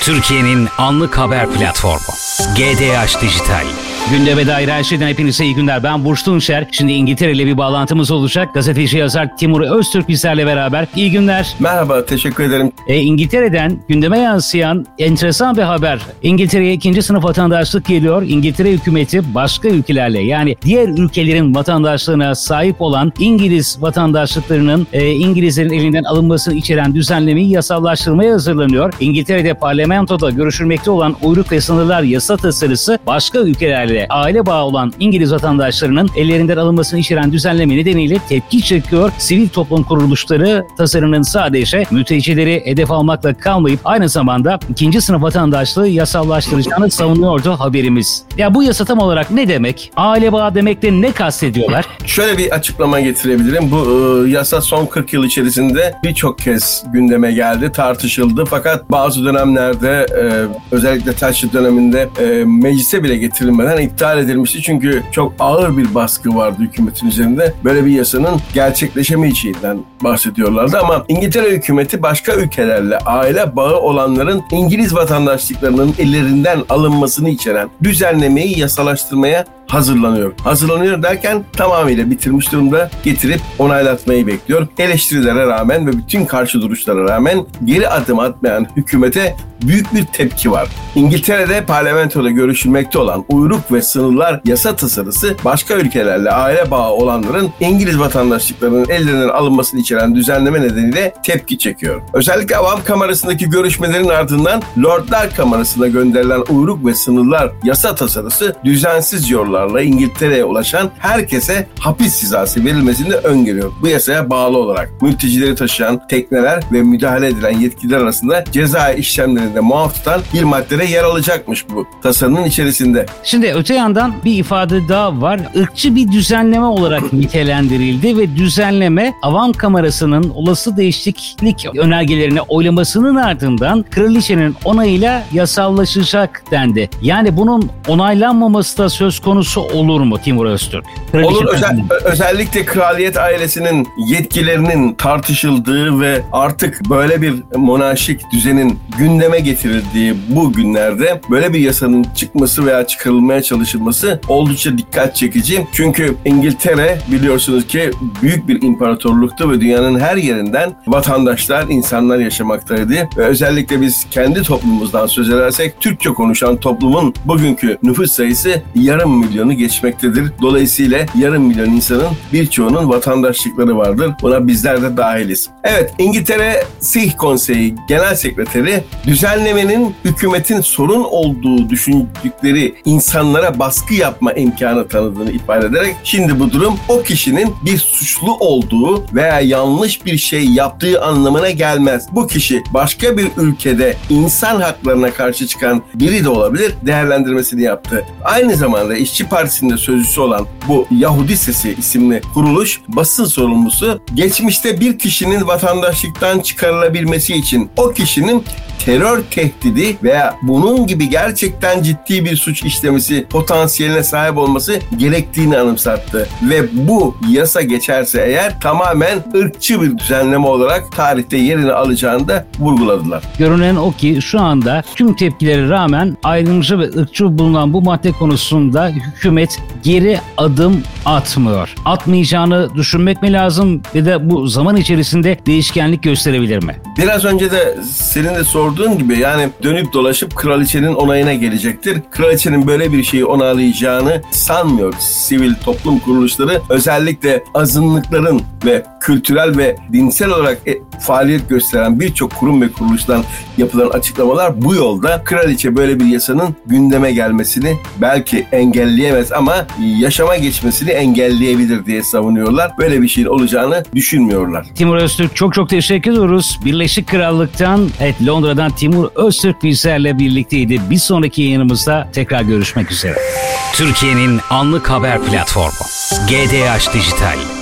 Türkiye'nin anlık haber platformu. GDH Dijital. Gündeme dair her şeyden hepinize iyi günler. Ben Burç Tunçer. Şimdi İngiltere ile bir bağlantımız olacak. Gazeteci yazar Timur Öztürk bizlerle beraber. İyi günler. Merhaba, teşekkür ederim. E, İngiltere'den gündeme yansıyan enteresan bir haber. İngiltere'ye ikinci sınıf vatandaşlık geliyor. İngiltere hükümeti başka ülkelerle yani diğer ülkelerin vatandaşlığına sahip olan İngiliz vatandaşlıklarının e, İngilizlerin elinden alınmasını içeren düzenlemeyi yasallaştırmaya hazırlanıyor. İngiltere'de parlamentoda görüşülmekte olan uyruk ve sınırlar yasa tasarısı başka ülkelerle ile aile bağı olan İngiliz vatandaşlarının ellerinden alınmasını içeren düzenleme nedeniyle tepki çekiyor. Sivil toplum kuruluşları tasarının sadece mültecileri hedef almakla kalmayıp aynı zamanda ikinci sınıf vatandaşlığı yasallaştıracağını savunuyordu haberimiz. Ya bu yasa tam olarak ne demek? Aile bağı demekle ne kastediyorlar? Şöyle bir açıklama getirebilirim. Bu e, yasa son 40 yıl içerisinde birçok kez gündeme geldi, tartışıldı. Fakat bazı dönemlerde e, özellikle Thatcher döneminde e, meclise bile getirilmeden iptal edilmişti. Çünkü çok ağır bir baskı vardı hükümetin üzerinde. Böyle bir yasanın gerçekleşemeyeceğinden bahsediyorlardı ama İngiltere hükümeti başka ülkelerle aile bağı olanların İngiliz vatandaşlıklarının ellerinden alınmasını içeren düzenlemeyi yasalaştırmaya hazırlanıyor. Hazırlanıyor derken tamamıyla bitirmiş durumda getirip onaylatmayı bekliyor. Eleştirilere rağmen ve bütün karşı duruşlara rağmen geri adım atmayan hükümete büyük bir tepki var. İngiltere'de parlamentoda görüşülmekte olan uyruk ve sınırlar yasa tasarısı başka ülkelerle aile bağı olanların İngiliz vatandaşlıklarının ellerinden alınmasını içeren düzenleme nedeniyle tepki çekiyor. Özellikle Avam Kamerası'ndaki görüşmelerin ardından Lordlar Kamerası'na gönderilen uyruk ve sınırlar yasa tasarısı düzensiz yollarla İngiltere'ye ulaşan herkese hapis cezası verilmesini öngörüyor. Bu yasaya bağlı olarak mültecileri taşıyan tekneler ve müdahale edilen yetkililer arasında ceza işlemleri üzerinde muaf tutan bir maddede yer alacakmış bu tasarının içerisinde. Şimdi öte yandan bir ifade daha var. Irkçı bir düzenleme olarak nitelendirildi ve düzenleme avam kamerasının olası değişiklik önergelerine oylamasının ardından kraliçenin onayıyla yasallaşacak dendi. Yani bunun onaylanmaması da söz konusu olur mu Timur Öztürk? Kraliçe olur özel, özellikle kraliyet ailesinin yetkilerinin tartışıldığı ve artık böyle bir monarşik düzenin gündeme getirildiği bu günlerde böyle bir yasanın çıkması veya çıkarılmaya çalışılması oldukça dikkat çekici. Çünkü İngiltere biliyorsunuz ki büyük bir imparatorluktu ve dünyanın her yerinden vatandaşlar, insanlar yaşamaktaydı. Ve özellikle biz kendi toplumumuzdan söz edersek Türkçe konuşan toplumun bugünkü nüfus sayısı yarım milyonu geçmektedir. Dolayısıyla yarım milyon insanın birçoğunun vatandaşlıkları vardır. Buna bizler de dahiliz. Evet İngiltere Sih Konseyi Genel Sekreteri düzen düzenlemenin hükümetin sorun olduğu düşündükleri insanlara baskı yapma imkanı tanıdığını ifade ederek şimdi bu durum o kişinin bir suçlu olduğu veya yanlış bir şey yaptığı anlamına gelmez. Bu kişi başka bir ülkede insan haklarına karşı çıkan biri de olabilir değerlendirmesini yaptı. Aynı zamanda İşçi Partisi'nde sözcüsü olan bu Yahudi Sesi isimli kuruluş basın sorumlusu geçmişte bir kişinin vatandaşlıktan çıkarılabilmesi için o kişinin terör tehdidi veya bunun gibi gerçekten ciddi bir suç işlemesi potansiyeline sahip olması gerektiğini anımsattı. Ve bu yasa geçerse eğer tamamen ırkçı bir düzenleme olarak tarihte yerini alacağını da vurguladılar. Görünen o ki şu anda tüm tepkilere rağmen ayrımcı ve ırkçı bulunan bu madde konusunda hükümet geri adım atmıyor. Atmayacağını düşünmek mi lazım ve de bu zaman içerisinde değişkenlik gösterebilir mi? Biraz önce de senin de sorduğun gibi yani dönüp dolaşıp kraliçenin onayına gelecektir. Kraliçenin böyle bir şeyi onaylayacağını sanmıyor sivil toplum kuruluşları. Özellikle azınlıkların ve kültürel ve dinsel olarak e, faaliyet gösteren birçok kurum ve kuruluştan yapılan açıklamalar bu yolda kraliçe böyle bir yasanın gündeme gelmesini belki engelleyemez ama yaşama geçmesini engelleyebilir diye savunuyorlar. Böyle bir şeyin olacağını düşünmüyorlar. Timur Öztürk çok çok teşekkür ediyoruz. Birleşik Krallık'tan, evet Londra'dan Timur Öztürk bizlerle birlikteydi. Bir sonraki yayınımızda tekrar görüşmek üzere. Türkiye'nin anlık haber platformu GDH Dijital.